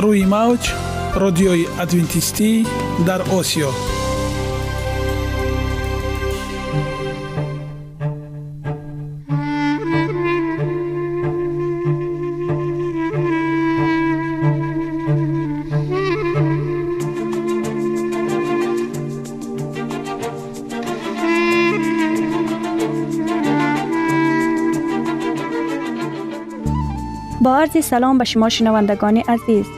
روی موج رادیوی ادوینتیستی در آسیا. با عرض سلام به شما شنوندگان عزیز.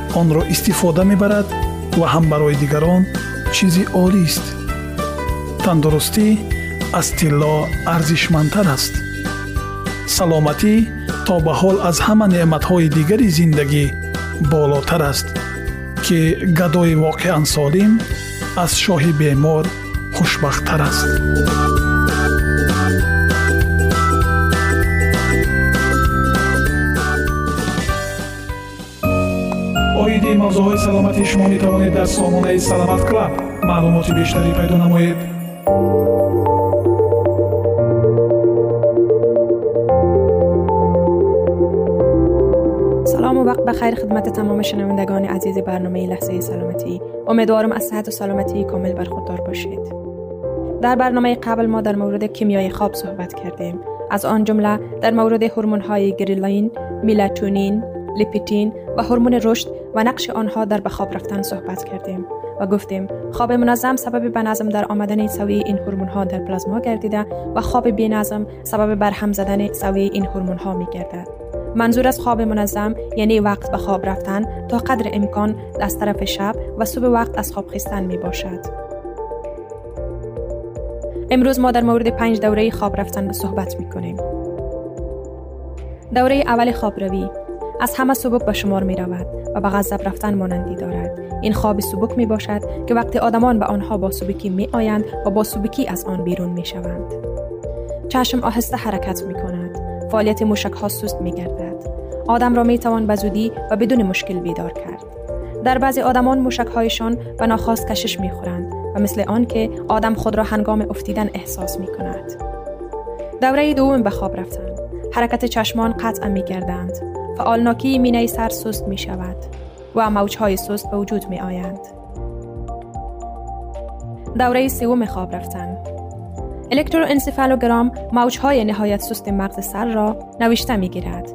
онро истифода мебарад ва ҳам барои дигарон чизи олист тандурустӣ аз тилло арзишмандтар аст. Саломатӣ то ба ҳол аз ҳама неъматҳои дигари зиндагӣ болотар аст ки гадои воқеан солим аз шоҳи бемор хушбахттар аст оиди мавзӯъҳои саломатии шумо метавонед дар сомонаи саломат клаб маълумоти бештарӣ пайдо намоед سلام و وقت بخیر خدمت تمام شنوندگان عزیز برنامه لحظه سلامتی امیدوارم از صحت و سلامتی کامل برخوردار باشید در برنامه قبل ما در مورد کیمیای خواب صحبت کردیم از آن جمله در مورد هورمون های گریلین، میلاتونین، لیپیتین و هورمون رشد و نقش آنها در به خواب رفتن صحبت کردیم و گفتیم خواب منظم سبب به نظم در آمدن سوی این هورمون ها در پلازما گردیده و خواب بی نظم سبب برهم زدن سوی این هورمون ها می گردد. منظور از خواب منظم یعنی وقت به خواب رفتن تا قدر امکان از طرف شب و صبح وقت از خواب خستن می باشد. امروز ما در مورد پنج دوره خواب رفتن صحبت می کنیم. دوره اول خواب روی از همه سبک به شمار می رود و به غذب رفتن مانندی دارد. این خواب سبک می باشد که وقتی آدمان به آنها با سبکی می آیند و با سبکی از آن بیرون می شوند. چشم آهسته حرکت می کند. فعالیت موشک ها سست می گردد. آدم را می توان به زودی و بدون مشکل بیدار کرد. در بعضی آدمان موشک هایشان به ناخواست کشش می خورند و مثل آن که آدم خود را هنگام افتیدن احساس می کند. دوره دوم به خواب رفتن. حرکت چشمان قطع می گردند. فعالناکی مینه سر سست می شود و موجهای سست به وجود می آیند. دوره سوم خواب رفتن الکتروانسفالوگرام موجهای نهایت سست مغز سر را نوشته می گیرد.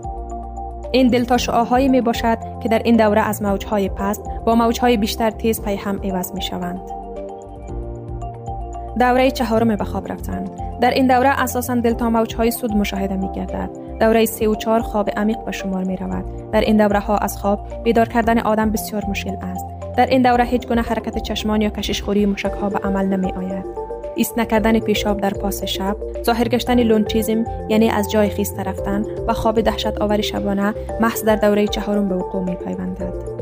این دلتا شعاهایی می باشد که در این دوره از موجهای پست با موجهای بیشتر تیز پی هم عوض می شوند. دوره چهارم به خواب رفتن در این دوره اساسا دلتا موج های سود مشاهده می گردد دوره 3 و 4 خواب عمیق به شمار می رود در این دوره ها از خواب بیدار کردن آدم بسیار مشکل است. در این دوره هیچ گونه حرکت چشمان یا کشش خوری مشک ها به عمل نمی آید ایست نکردن پیشاب در پاس شب ظاهر گشتن لونچیزم یعنی از جای خیسته رفتن و خواب دهشت آور شبانه محض در دوره چهارم به وقوع می پیوندد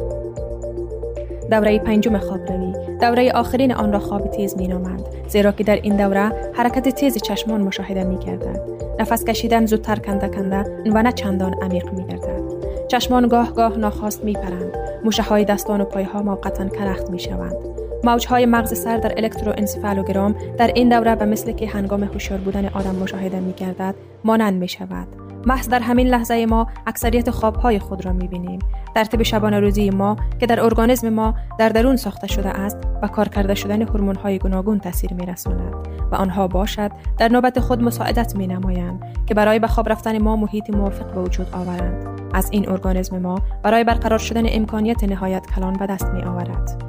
دوره پنجم خواب روی دوره آخرین آن را خواب تیز می نامند زیرا که در این دوره حرکت تیز چشمان مشاهده می گردد نفس کشیدن زودتر کنده کنده و نه چندان عمیق می گردد چشمان گاه گاه ناخواست می پرند موشه های دستان و پایها موقتا کرخت می شوند موج های مغز سر در الکتروانسفالوگرام در این دوره به مثل که هنگام هوشیار بودن آدم مشاهده می گردد مانند می شود محض در همین لحظه ما اکثریت خوابهای خود را می بینیم. ترتیب شبانه روزی ما که در ارگانیسم ما در درون ساخته شده است و کار کرده شدن هورمون های گوناگون تاثیر می رساند و آنها باشد در نوبت خود مساعدت می نمایند که برای به خواب رفتن ما محیط موافق به وجود آورند. از این ارگانیسم ما برای برقرار شدن امکانیت نهایت کلان به دست می آورد.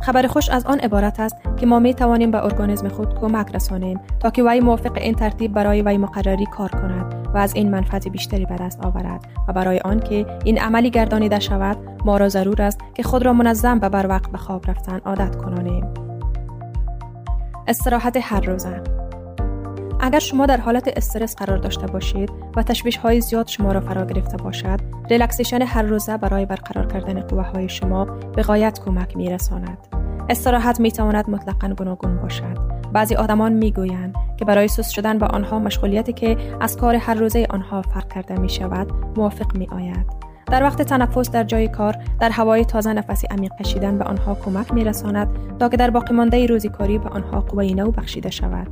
خبر خوش از آن عبارت است که ما می توانیم به ارگانیسم خود کمک رسانیم تا که وی موافق این ترتیب برای وی مقرری کار کند و از این منفعت بیشتری به دست آورد و برای آنکه این عملی گردانیده شود ما را ضرور است که خود را منظم و بر وقت به خواب رفتن عادت کنانیم. استراحت هر روزه. اگر شما در حالت استرس قرار داشته باشید و تشویش های زیاد شما را فرا گرفته باشد relaxation هر روزه برای برقرار کردن قوه های شما به غایت کمک می رساند استراحت می تواند مطلقا گوناگون باشد بعضی آدمان می گویند که برای سست شدن با آنها مشغولیتی که از کار هر روزه آنها فرق کرده می شود موافق می آید. در وقت تنفس در جای کار در هوای تازه نفسی عمیق کشیدن به آنها کمک می رساند تا که در باقی مانده روزی کاری به آنها قوه نو بخشیده شود.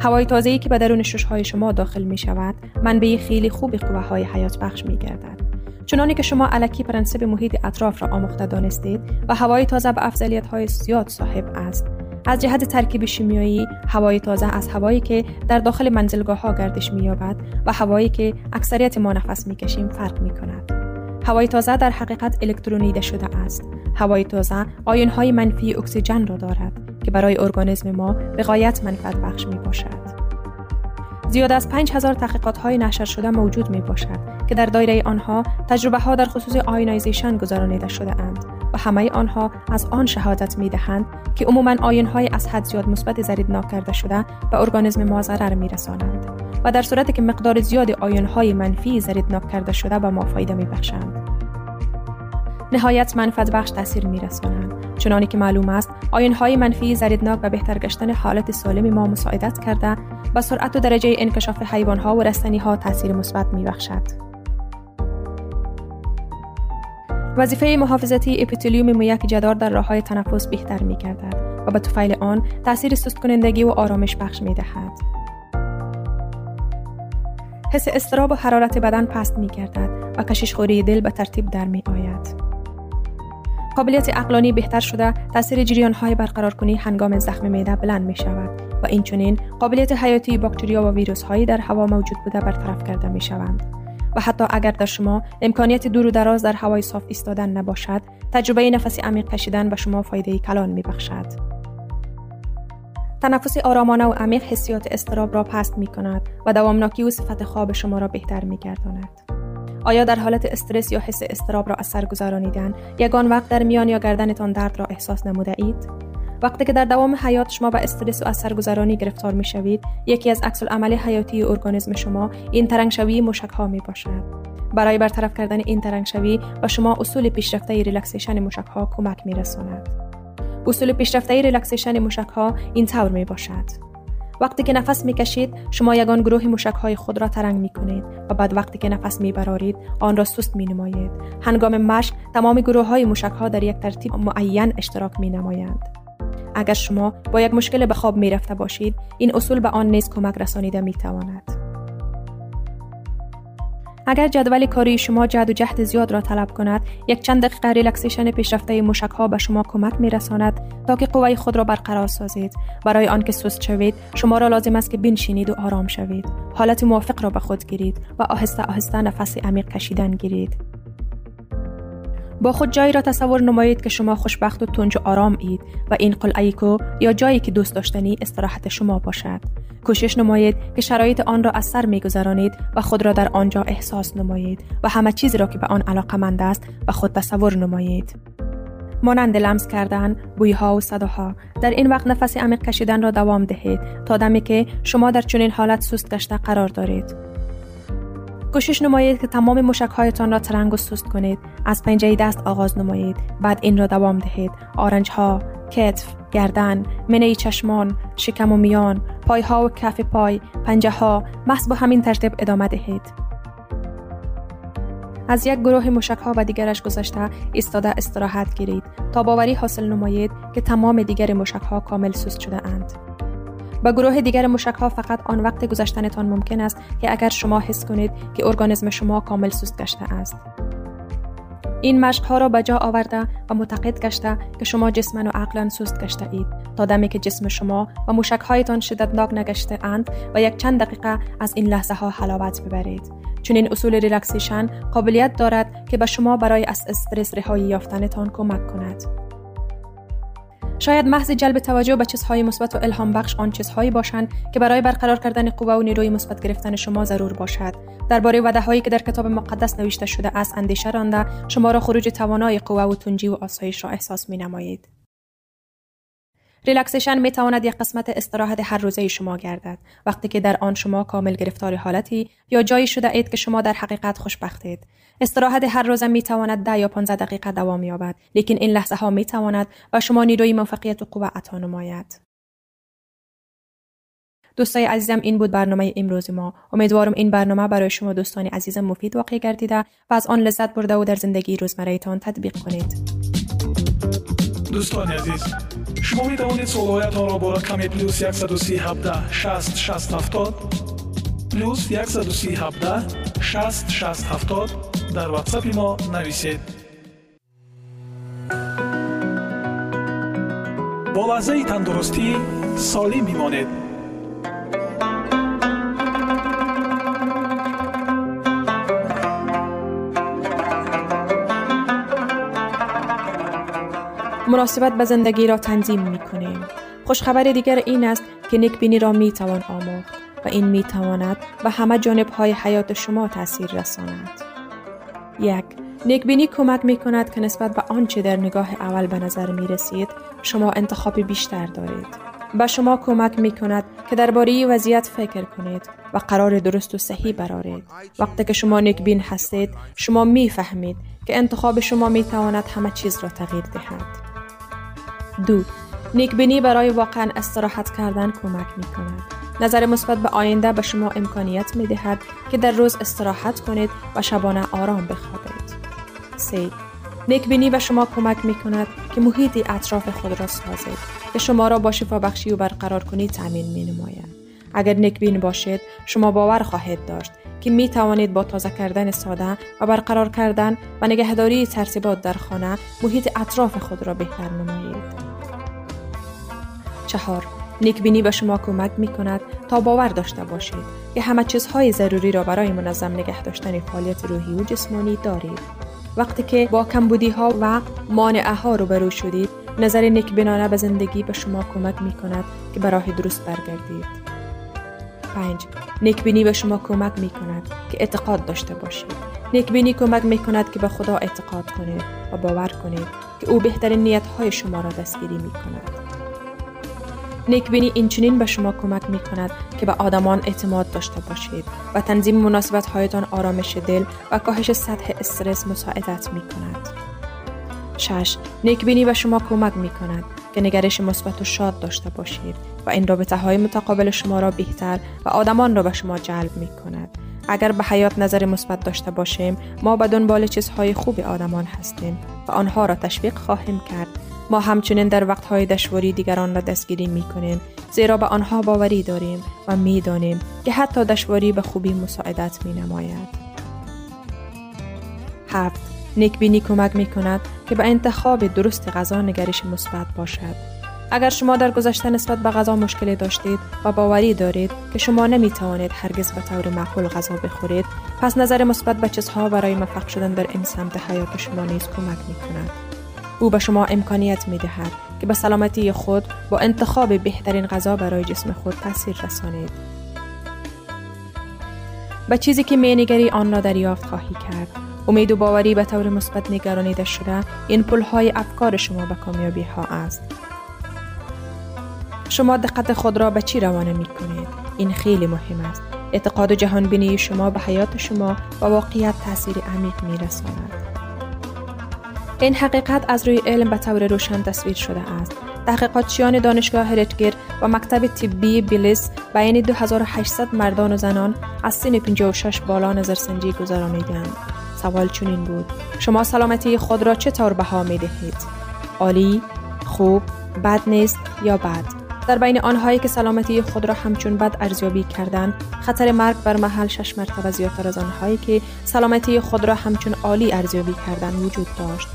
هوای تازه‌ای که به درون ششهای شما داخل می شود منبع خیلی خوبی قوه های حیات بخش می گردد. چنانی که شما علکی پرنسپ محیط اطراف را آموخته دانستید و هوای تازه به افضلیت های زیاد صاحب است از جهت ترکیب شیمیایی هوای تازه از هوایی که در داخل منزلگاه ها گردش می‌یابد و هوایی که اکثریت ما نفس می‌کشیم فرق می کند. هوای تازه در حقیقت الکترونیده شده است. هوای تازه آیون های منفی اکسیژن را دارد که برای ارگانیسم ما به غایت منفعت بخش می. زیاد از 5000 تحقیقات های نشر شده موجود می باشد که در دایره آنها تجربه ها در خصوص ionization گذرانیده شده اند و همه آنها از آن شهادت می دهند که عموما آین های از حد زیاد مثبت زریدناک کرده شده به ارگانیسم ما ضرر می رسانند و در صورتی که مقدار زیاد آین های منفی زریدناک کرده شده به ما فایده می بخشند. نهایت منفعت بخش تاثیر می رسانند. چنانی که معلوم است آین های منفی زریدناک و بهتر گشتن حالت سالم ما مساعدت کرده و سرعت و درجه انکشاف حیوان ها و رستنی ها تاثیر مثبت می بخشد. وظیفه محافظتی اپیتلیوم مویک جدار در راه های تنفس بهتر می گردد و به طفیل آن تاثیر سست کنندگی و آرامش بخش می دهد. حس اضطراب و حرارت بدن پست می گردد و کشش خوری دل به ترتیب در می آید. قابلیت عقلانی بهتر شده تاثیر جریان های برقرار کنی هنگام زخم معده بلند می شود و این چنین قابلیت حیاتی باکتریا و ویروس هایی در هوا موجود بوده برطرف کرده می شوند. و حتی اگر در شما امکانیت دور و دراز در هوای صاف ایستادن نباشد تجربه نفسی عمیق کشیدن به شما فایده کلان می بخشد. تنفس آرامانه و عمیق حسیات استراب را پست می کند و دوامناکی و صفت خواب شما را بهتر می گرداند. آیا در حالت استرس یا حس استراب را اثر گذرانیدن یگان وقت در میان یا گردنتان درد را احساس نموده اید؟ وقتی که در دوام حیات شما به استرس و اثرگذرانی گرفتار می شوید یکی از عکس عمل حیاتی ارگانیسم شما این ترنگشوی مشک ها می باشد برای برطرف کردن این ترنگشوی و شما اصول پیشرفته relaxation مشک ها کمک می رساند اصول پیشرفته relaxation مشک ها این طور می باشد وقتی که نفس می کشید شما یگان گروه مشک های خود را ترنگ می کنید و بعد وقتی که نفس می برارید آن را سست می نمایید هنگام مشک تمام گروه های مشک ها در یک ترتیب معین اشتراک می نمایند اگر شما با یک مشکل به خواب می رفته باشید این اصول به آن نیز کمک رسانیده می تواند. اگر جدول کاری شما جد و جهد زیاد را طلب کند یک چند دقیقه relaxation پیشرفته مشک ها به شما کمک می رساند تا که قوه خود را برقرار سازید. برای آنکه سست شوید شما را لازم است که بنشینید و آرام شوید. حالت موافق را به خود گیرید و آهسته آهسته نفس عمیق کشیدن گیرید. با خود جایی را تصور نمایید که شما خوشبخت و تنج و آرام اید و این قلعه یا جایی که دوست داشتنی استراحت شما باشد. کوشش نمایید که شرایط آن را از سر میگذرانید و خود را در آنجا احساس نمایید و همه چیزی را که به آن علاقمند است و خود تصور نمایید. مانند لمس کردن، بویها و صداها. در این وقت نفس عمیق کشیدن را دوام دهید تا دمی که شما در چنین حالت سست گشته قرار دارید. کوشش نمایید که تمام مشک هایتان را ترنگ و سست کنید. از پنجه دست آغاز نمایید. بعد این را دوام دهید. آرنج ها کتف گردن منه چشمان شکم و میان ها و کف پای پنجه ها محض با همین ترتیب ادامه دهید. از یک گروه مشک ها و دیگرش گذشته ایستاده استراحت گیرید. تا باوری حاصل نمایید که تمام دیگر مشک ها کامل سست شده اند. با گروه دیگر مشک ها فقط آن وقت گذشتنتان ممکن است که اگر شما حس کنید که ارگانیسم شما کامل سست گشته است. این مشق ها را به جا آورده و معتقد گشته که شما جسما و عقلا سست گشته اید. تا دمی که جسم شما و مشک هایتان شدتناک نگشته اند و یک چند دقیقه از این لحظه ها حلاوت ببرید. چون این اصول relaxation قابلیت دارد که به شما برای از استرس رهایی یافتنتان کمک کند. شاید محض جلب توجه به چیزهای مثبت و الهام بخش آن چیزهایی باشند که برای برقرار کردن قوه و نیروی مثبت گرفتن شما ضرور باشد. درباره وعده هایی که در کتاب مقدس نوشته شده است اندیشه رانده شما را خروج توانای قوه و تنجی و آسایش را احساس می نمایید relaxation می تواند یک قسمت استراحت هر روزه شما گردد. وقتی که در آن شما کامل گرفتار حالتی یا جایی شده اید که شما در حقیقت خوشبختید. استراحت هر روزه می تواند ده یا 15 دقیقه دوام یابد. لیکن این لحظه ها می تواند و شما نیروی موفقیت و قوه عطا نماید. دوستای عزیزم این بود برنامه امروز ما. امیدوارم این برنامه برای شما دوستان عزیزم مفید واقع گردیده و از آن لذت برده و در زندگی روزمرهتان تطبیق کنید. دوستان عزیز شما می توانید سوالهایتان را با رقم پلوس 137 60 60 70 پلوس 137 60 60 70 در واتساپ ما نویسید با лаҳзаи тандурустӣ солим бимонед مناسبت به زندگی را تنظیم می کنیم. خوشخبر دیگر این است که نیکبینی را می توان آموخت و این می تواند به همه جانب های حیات شما تاثیر رساند. یک نیکبینی کمک می کند که نسبت به آنچه در نگاه اول به نظر می رسید شما انتخاب بیشتر دارید. به شما کمک می کند که درباره وضعیت فکر کنید و قرار درست و صحیح برارید. وقتی که شما نیکبین هستید شما می فهمید که انتخاب شما می تواند همه چیز را تغییر دهد. دو نیکبینی برای واقعا استراحت کردن کمک می کند. نظر مثبت به آینده به شما امکانیت می دهد که در روز استراحت کنید و شبانه آرام بخوابید. 3. نیکبینی به شما کمک می کند که محیط اطراف خود را سازید که شما را با شفا بخشی و برقرار کنی تأمین می نماید. اگر نیکبین باشید شما باور خواهید داشت که می توانید با تازه کردن ساده و برقرار کردن و نگهداری ترتیبات در خانه محیط اطراف خود را بهتر نمایید. چهار نیکبینی به شما کمک می کند تا باور داشته باشید که همه چیزهای ضروری را برای منظم نگه داشتن فعالیت روحی و جسمانی دارید. وقتی که با کمبودی ها و مانعه ها روبرو شدید، نظر نیکبینانه به زندگی به شما کمک می کند که به راه درست برگردید. 5. نیکبینی به شما کمک می کند که اعتقاد داشته باشید. نیکبینی کمک می کند که به خدا اعتقاد کنید و باور کنید که او بهترین نیت های شما را دستگیری می کند. نیکبینی اینچنین به شما کمک می کند که به آدمان اعتماد داشته باشید و تنظیم مناسبت هایتان آرامش دل و کاهش سطح استرس مساعدت می کند. 6. نیکبینی به شما کمک می کند که نگرش مثبت و شاد داشته باشید و این رابطه های متقابل شما را بهتر و آدمان را به شما جلب می کند. اگر به حیات نظر مثبت داشته باشیم ما به دنبال چیزهای خوب آدمان هستیم و آنها را تشویق خواهیم کرد ما همچنین در وقتهای دشواری دیگران را دستگیری می کنیم زیرا به آنها باوری داریم و می دانیم که حتی دشواری به خوبی مساعدت می نماید. هفت نیکبینی کمک می کند که به انتخاب درست غذا نگرش مثبت باشد. اگر شما در گذشته نسبت به غذا مشکلی داشتید و باوری دارید که شما نمی توانید هرگز به طور معقول غذا بخورید پس نظر مثبت به چیزها برای موفق شدن در این سمت حیات شما نیز کمک می کند او به شما امکانیت می دهد که به سلامتی خود با انتخاب بهترین غذا برای جسم خود تاثیر رسانید به چیزی که مینگری آن را دریافت خواهی کرد. امید و باوری به طور مثبت نگرانیده شده این پلهای افکار شما به کامیابی ها است. شما دقت خود را به چی روانه می کنید این خیلی مهم است. اعتقاد جهان بینی شما به حیات شما و واقعیت تاثیر عمیق می رساند. این حقیقت از روی علم به طور روشن تصویر شده است تحقیقاتچیان دانشگاه رتگر و مکتب طبی بیلیس بین 2800 مردان و زنان از سن 56 بالا نظرسنجی گذرانیدند. سوال چنین بود شما سلامتی خود را چطور بها می دهید؟ عالی، خوب، بد نیست یا بد؟ در بین آنهایی که سلامتی خود را همچون بد ارزیابی کردند خطر مرگ بر محل شش مرتبه زیادتر از آنهایی که سلامتی خود را همچون عالی ارزیابی کردند وجود داشت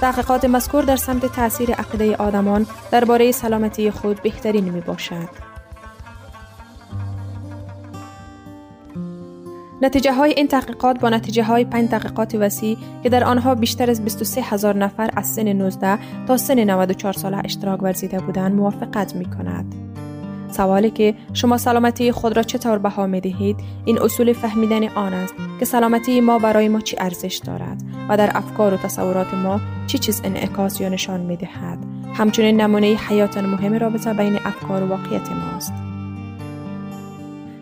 تحقیقات مذکور در سمت تاثیر عقیده آدمان درباره سلامتی خود بهترین می باشد. نتیجه های این تحقیقات با نتیجه های پنج تحقیقات وسیع که در آنها بیشتر از 23 هزار نفر از سن 19 تا سن 94 ساله اشتراک ورزیده بودند موافقت می کند. سوالی که شما سلامتی خود را چطور بها می دهید این اصول فهمیدن آن است که سلامتی ما برای ما چی ارزش دارد و در افکار و تصورات ما چی چیز انعکاس یا نشان می دهد همچنین نمونه حیات مهم رابطه بین افکار و واقعیت ماست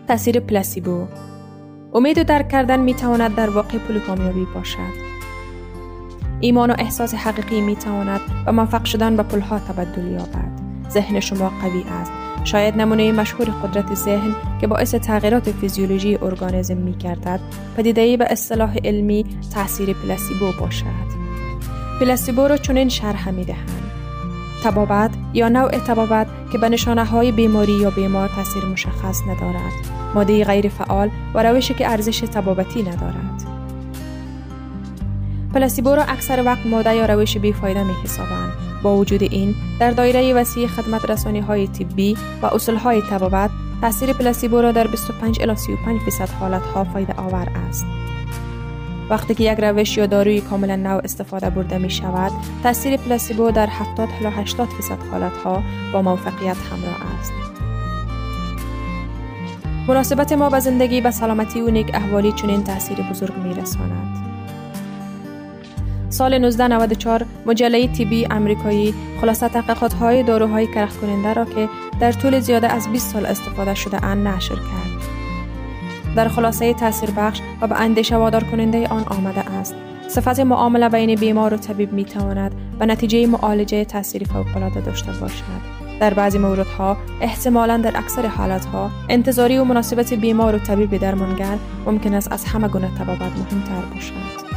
تاثیر پلاسیبو امید و درک کردن می تواند در واقع پول کامیابی باشد. ایمان و احساس حقیقی می تواند و موفق شدن به پولها تبدل یابد. ذهن شما قوی است. شاید نمونه مشهور قدرت ذهن که باعث تغییرات فیزیولوژی ارگانیسم می گردد پدیده به اصطلاح علمی تاثیر پلاسیبو باشد. پلاسیبو را چنین شرح می دهند. تبابت یا نوع تبابت که به نشانه های بیماری یا بیمار تاثیر مشخص ندارد ماده غیر فعال و روشی که ارزش تبابتی ندارد. پلاسیبو را اکثر وقت ماده یا روش بیفایده می حسابند. با وجود این در دایره وسیع خدمت رسانی های طبی و اصول های تبابت تاثیر پلاسیبو را در 25 الی 35 فیصد حالت ها فایده آور است. وقتی که یک روش یا داروی کاملا نو استفاده برده می شود، تاثیر پلاسیبو در 70 الی 80 فیصد حالت ها با موفقیت همراه است. مناسبت ما به زندگی به سلامتی و نیک احوالی چنین تاثیر بزرگ می رساند. سال 1994 مجله تیبی امریکایی خلاصه تحقیقات های داروهای کرخ کننده را که در طول زیاده از 20 سال استفاده شده ان نشر کرد. در خلاصه تاثیر بخش و به اندیشه وادار کننده آن آمده است. صفت معامله بین بیمار و طبیب می تواند به نتیجه معالجه تاثیر فوق داشته باشد. در بعضی موردها احتمالا در اکثر حالتها انتظاری و مناسبت بیمار و طبیب درمانگر ممکن است از همه گونه تبابت مهمتر باشد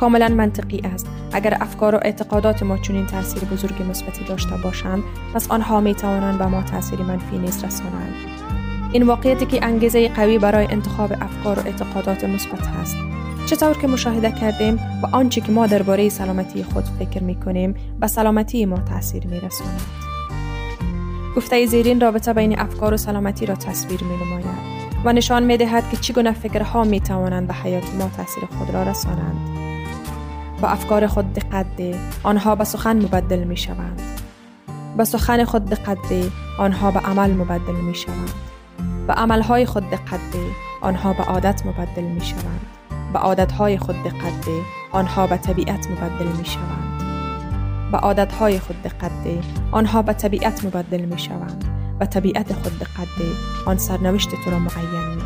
کاملا منطقی است اگر افکار و اعتقادات ما چنین تاثیر بزرگ مثبتی داشته باشند پس آنها می توانند به ما تاثیر منفی نیز رسانند این واقعیتی که انگیزه قوی برای انتخاب افکار و اعتقادات مثبت است چطور که مشاهده کردیم و آنچه که ما درباره سلامتی خود فکر می کنیم به سلامتی ما تاثیر می رساند. گفته زیرین رابطه بین افکار و سلامتی را تصویر می نماید و نشان می دهد که چگونه فکرها می توانند به حیات ما تاثیر خود را رسانند. با افکار خود دقت ده آنها به سخن مبدل می شوند. به سخن خود دقت ده آنها به عمل مبدل می شوند. به عملهای خود دقت ده آنها به عادت مبدل می شوند. به عادتهای خود دقت ده آنها به طبیعت مبدل می شوند به عادتهای خود دقت ده آنها به طبیعت مبدل می شوند و طبیعت خود دقت ده آن سرنوشت تو را معین می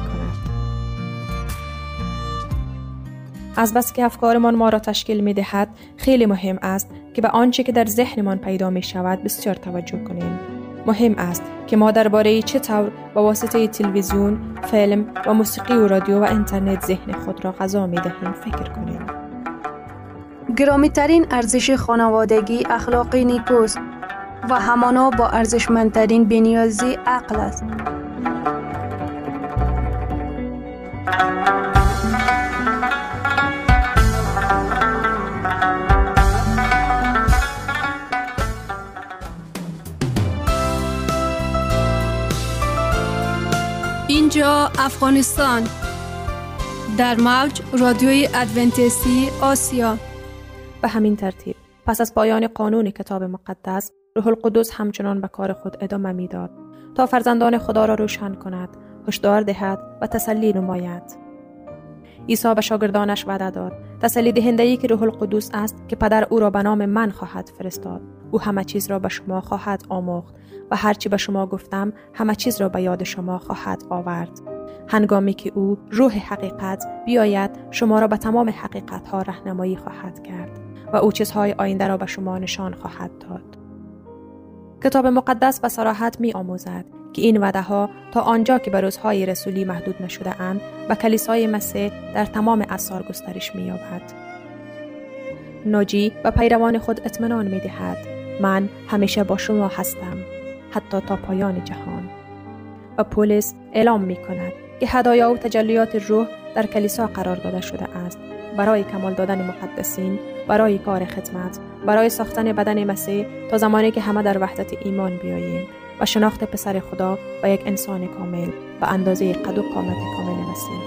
از بس که افکارمان ما را تشکیل می دهد خیلی مهم است که به آنچه که در ذهنمان پیدا می شود بسیار توجه کنیم مهم است که ما درباره چطور با واسطه تلویزیون، فیلم و موسیقی و رادیو و اینترنت ذهن خود را غذا می دهیم فکر کنیم. گرامی ترین ارزش خانوادگی اخلاقی نیکوست و همانا با ارزشمندترین بنیازی عقل است. افغانستان. در موج رادیوی ادونتیستی آسیا. به همین ترتیب پس از پایان قانون کتاب مقدس روح القدس همچنان به کار خود ادامه می‌داد تا فرزندان خدا را روشن کند هشدار دهد و تسلی نماید. عیسی به شاگردانش وعده داد تسلی دهنده ای که روح القدس است که پدر او را به نام من خواهد فرستاد. او همه چیز را به شما خواهد آموخت و هرچی به شما گفتم همه چیز را به یاد شما خواهد آورد. هنگامی که او روح حقیقت بیاید شما را به تمام حقیقت ها رهنمایی خواهد کرد و او چیزهای آینده را به شما نشان خواهد داد. کتاب مقدس به صراحت می آموزد که این وعده ها تا آنجا که به روزهای رسولی محدود نشده اند به کلیسای مسیح در تمام اثار گسترش می یابد. ناجی و پیروان خود اطمینان می دهد من همیشه با شما هستم حتی تا پایان جهان. و پولیس اعلام می کند که هدایا و تجلیات روح در کلیسا قرار داده شده است. برای کمال دادن مقدسین برای کار خدمت برای ساختن بدن مسیح تا زمانی که همه در وحدت ایمان بیاییم و شناخت پسر خدا و یک انسان کامل به اندازه قد و قامت کامل مسیح.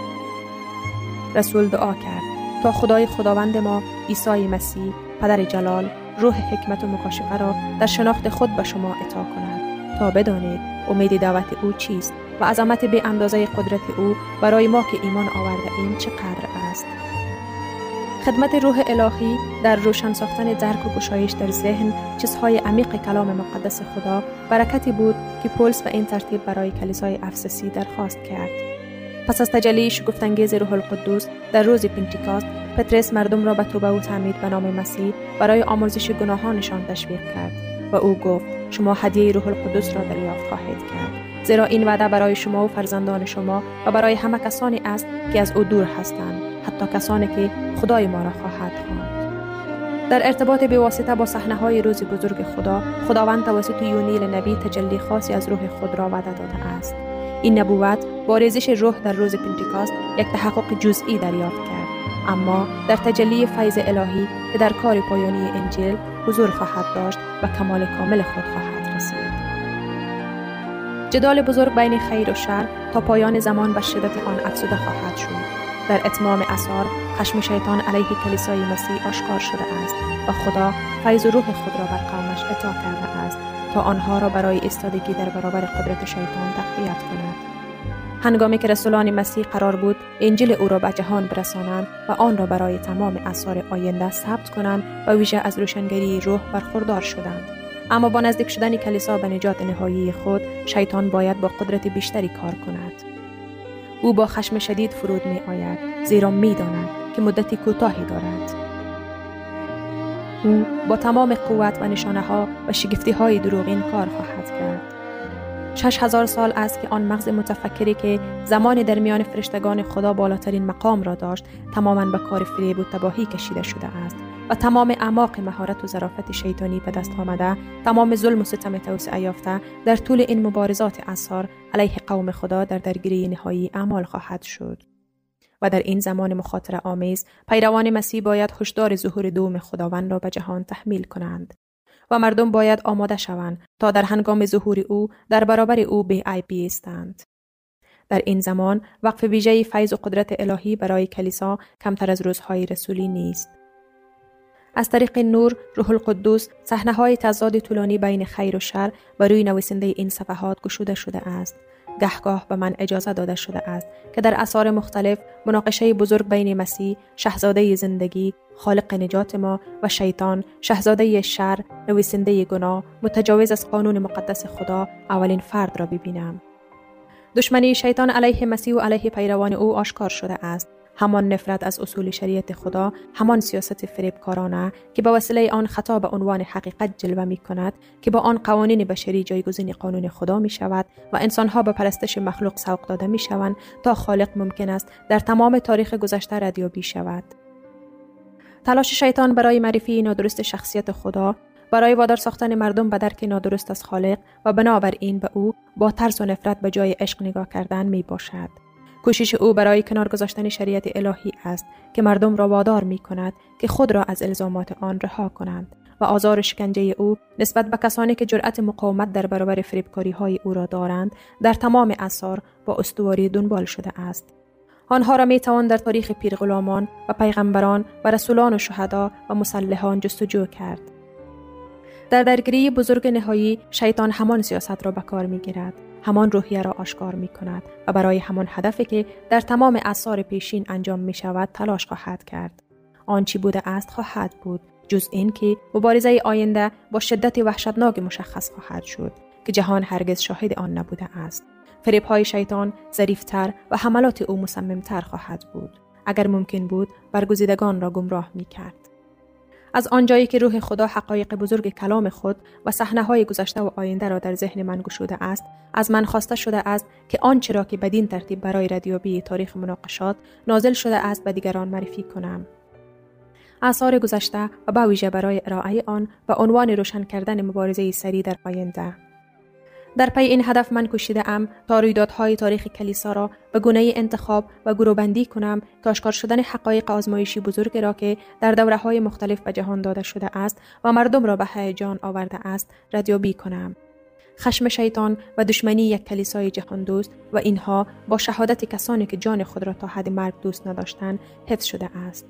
رسول دعا کرد تا خدای خداوند ما عیسی مسیح پدر جلال روح حکمت و مکاشفه را در شناخت خود به شما اطاع کند تا بدانید امید دعوت او چیست و عظمت به اندازه قدرت او برای ما که ایمان آورده ایم چقدر است. خدمت روح الهی در روشن ساختن درک و گشایش در ذهن چیزهای عمیق کلام مقدس خدا برکتی بود که پولس به این ترتیب برای کلیسای افسسی درخواست کرد. پس از تجلی شگفتانگیز روح القدس در روز پنتیکاست پترس مردم را به توبه و تعمید به نام مسیح برای آمرزش گناهانشان تشویق کرد و او گفت شما هدیه روح القدس را دریافت خواهید کرد. زیرا این وعده برای شما و فرزندان شما و برای همه کسانی است که از او دور هستند حتی کسانی که خدای ما را خواهد خواند. در ارتباط به واسطه با صحنه های روز بزرگ خدا خداوند توسط یونیل نبی تجلی خاصی از روح خود را وعده داده است. این نبوت با ریزش روح در روز پنتیکاست یک تحقق جزئی دریافت کرد. اما در تجلی فیض الهی که در کار پایانی انجیل حضور خواهد داشت و کمال کامل خود خواهد رسید. جدال بزرگ بین خیر و شر تا پایان زمان به شدت آن افزوده خواهد شد. در اتمام اثار خشم شیطان علیه کلیسای مسیح آشکار شده است و خدا فیض روح خود را بر قومش اطاع کرده است تا آنها را برای ایستادگی در برابر قدرت شیطان تقویت کند. هنگامی که رسولان مسیح قرار بود انجیل او را به جهان برسانند و آن را برای تمام اثار آینده ثبت کنند و ویژه از روشنگری روح برخوردار شدند اما با نزدیک شدن کلیسا به نجات نهایی خود شیطان باید با قدرت بیشتری کار کند او با خشم شدید فرود می آید زیرا می داند که مدتی کوتاهی دارد. او با تمام قوت و نشانه ها و شگفتی های دروغین کار خواهد کرد. شش هزار سال است که آن مغز متفکری که زمان در میان فرشتگان خدا بالاترین مقام را داشت تماما به کار فریب و تباهی کشیده شده است و تمام اعماق مهارت و ظرافت شیطانی به دست آمده تمام ظلم و ستم توسعه یافته در طول این مبارزات اثار علیه قوم خدا در درگیری نهایی اعمال خواهد شد. و در این زمان مخاطره آمیز پیروان مسیح باید هشدار ظهور دوم خداوند را به جهان تحمیل کنند. و مردم باید آماده شوند تا در هنگام ظهور او در برابر او به ای بیستند. در این زمان وقف ویژه فیض و قدرت الهی برای کلیسا کمتر از روزهای رسولی نیست. از طریق نور روح القدس صحنه های تضاد طولانی بین خیر و شر بر روی نویسنده این صفحات گشوده شده است گهگاه به من اجازه داده شده است که در اثار مختلف مناقشه بزرگ بین مسیح شهزاده زندگی خالق نجات ما و شیطان شهزاده شر نویسنده گناه متجاوز از قانون مقدس خدا اولین فرد را ببینم. دشمنی شیطان علیه مسیح و علیه پیروان او آشکار شده است. همان نفرت از اصول شریعت خدا همان سیاست فریبکارانه که با وسیله آن خطا به عنوان حقیقت جلوه می کند که با آن قوانین بشری جایگزین قانون خدا می شود و انسانها به پرستش مخلوق سوق داده می شوند تا خالق ممکن است در تمام تاریخ گذشته ردیابی شود تلاش شیطان برای معرفی نادرست شخصیت خدا برای وادار ساختن مردم به درک نادرست از خالق و بنابراین به او با ترس و نفرت به جای عشق نگاه کردن می باشد. کوشش او برای کنار گذاشتن شریعت الهی است که مردم را وادار می کند که خود را از الزامات آن رها کنند و آزار شکنجه او نسبت به کسانی که جرأت مقاومت در برابر فریبکاری های او را دارند در تمام اثار با استواری دنبال شده است. آنها را می توان در تاریخ پیرغلامان و پیغمبران و رسولان و شهدا و مسلحان جستجو کرد. در درگیری بزرگ نهایی شیطان همان سیاست را به کار می گیرد همان روحیه را آشکار می کند و برای همان هدفی که در تمام اثار پیشین انجام می شود تلاش خواهد کرد. آنچی بوده است خواهد بود جز این که مبارزه آینده با شدت وحشتناک مشخص خواهد شد که جهان هرگز شاهد آن نبوده است. فریب های شیطان ظریفتر و حملات او مصممتر خواهد بود. اگر ممکن بود برگزیدگان را گمراه می کرد. از آنجایی که روح خدا حقایق بزرگ کلام خود و صحنه های گذشته و آینده را در ذهن من گشوده است از من خواسته شده است که آنچه را که بدین ترتیب برای ردیابی تاریخ مناقشات نازل شده است به دیگران معرفی کنم. آثار گذشته و به ویژه برای ارائه آن و عنوان روشن کردن مبارزه سری در آینده در پی این هدف من کشیده ام تا رویدادهای تاریخ کلیسا را به گونه انتخاب و گروبندی کنم که آشکار شدن حقایق آزمایشی بزرگ را که در دوره های مختلف به جهان داده شده است و مردم را به هیجان آورده است ردیابی کنم. خشم شیطان و دشمنی یک کلیسای جهان دوست و اینها با شهادت کسانی که جان خود را تا حد مرگ دوست نداشتند حفظ شده است.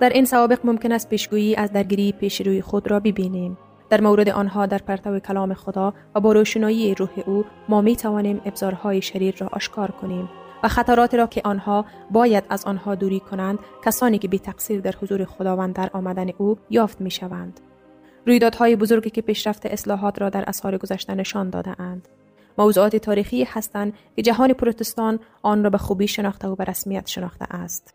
در این سوابق ممکن است پیشگویی از درگیری پیش روی خود را ببینیم. در مورد آنها در پرتو کلام خدا و با روشنایی روح او ما می توانیم ابزارهای شریر را آشکار کنیم و خطرات را که آنها باید از آنها دوری کنند کسانی که بی تقصیر در حضور خداوند در آمدن او یافت می شوند. رویدادهای بزرگی که پیشرفت اصلاحات را در اسهار گذشته نشان داده اند. موضوعات تاریخی هستند که جهان پروتستان آن را به خوبی شناخته و به رسمیت شناخته است.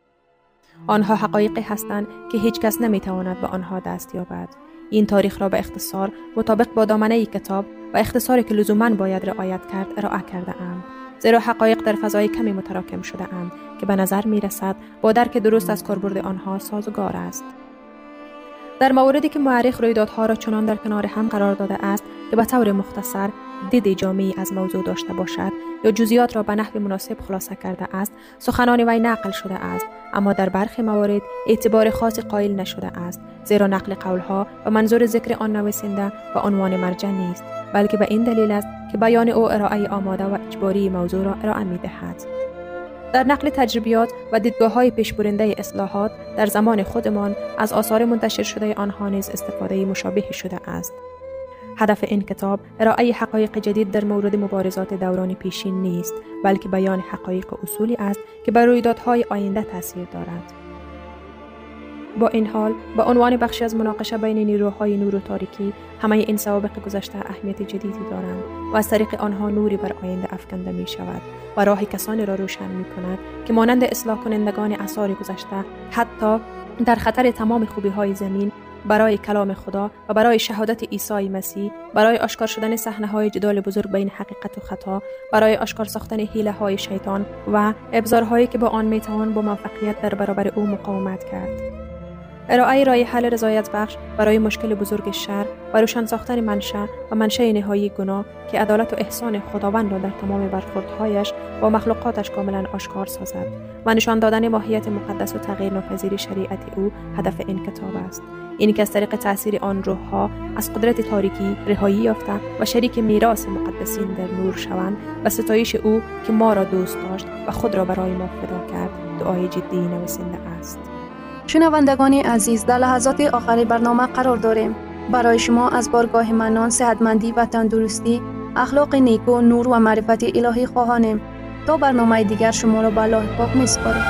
آنها حقایقی هستند که هیچ کس نمی تواند به آنها دست یابد. این تاریخ را به اختصار مطابق با دامنه کتاب و اختصاری که لزوما باید رعایت کرد ارائه کرده ام. زیرا حقایق در فضای کمی متراکم شده اند که به نظر می رسد با درک درست از کاربرد آنها سازگار است. در موردی که معرخ رویدادها را چنان در کنار هم قرار داده است که به طور مختصر دید جامعی از موضوع داشته باشد یا جزئیات را به نحو مناسب خلاصه کرده است سخنان وی نقل شده است اما در برخی موارد اعتبار خاصی قائل نشده است زیرا نقل قولها و منظور ذکر آن نویسنده و عنوان مرجع نیست بلکه به این دلیل است که بیان او ارائه آماده و اجباری موضوع را ارائه می دهد. در نقل تجربیات و دیدگاه های پیشبرنده اصلاحات در زمان خودمان از آثار منتشر شده آنها نیز استفاده مشابه شده است. هدف این کتاب ارائه حقایق جدید در مورد مبارزات دوران پیشین نیست بلکه بیان حقایق اصولی است که بر رویدادهای آینده تاثیر دارد. با این حال با عنوان بخشی از مناقشه بین نیروهای نور و تاریکی همه این سوابق گذشته اهمیت جدیدی دارند و از طریق آنها نوری بر آینده افکنده می شود و راه کسانی را روشن می کند که مانند اصلاح کنندگان اثار گذشته حتی در خطر تمام خوبی های زمین برای کلام خدا و برای شهادت عیسی مسیح برای آشکار شدن صحنه های جدال بزرگ بین حقیقت و خطا برای آشکار ساختن حیله های شیطان و ابزارهایی که با آن می‌توان با موفقیت در برابر او مقاومت کرد. ارائه رای حل رضایت بخش برای مشکل بزرگ شر و روشن ساختن منشأ و منشأ نهایی گناه که عدالت و احسان خداوند را در تمام برخوردهایش با مخلوقاتش کاملا آشکار سازد و نشان دادن ماهیت مقدس و تغییر ناپذیر شریعت او هدف این کتاب است. این که از طریق تاثیر آن روحها از قدرت تاریکی رهایی یافته و شریک میراث مقدسین در نور شوند و ستایش او که ما را دوست داشت و خود را برای ما فدا کرد دعای جدی نویسنده است. شنوندگان عزیز در لحظات آخر برنامه قرار داریم. برای شما از بارگاه منان صحتمندی و تندرستی اخلاق نیکو نور و معرفت الهی خواهانیم. تا برنامه دیگر شما را به پاک میسپاریم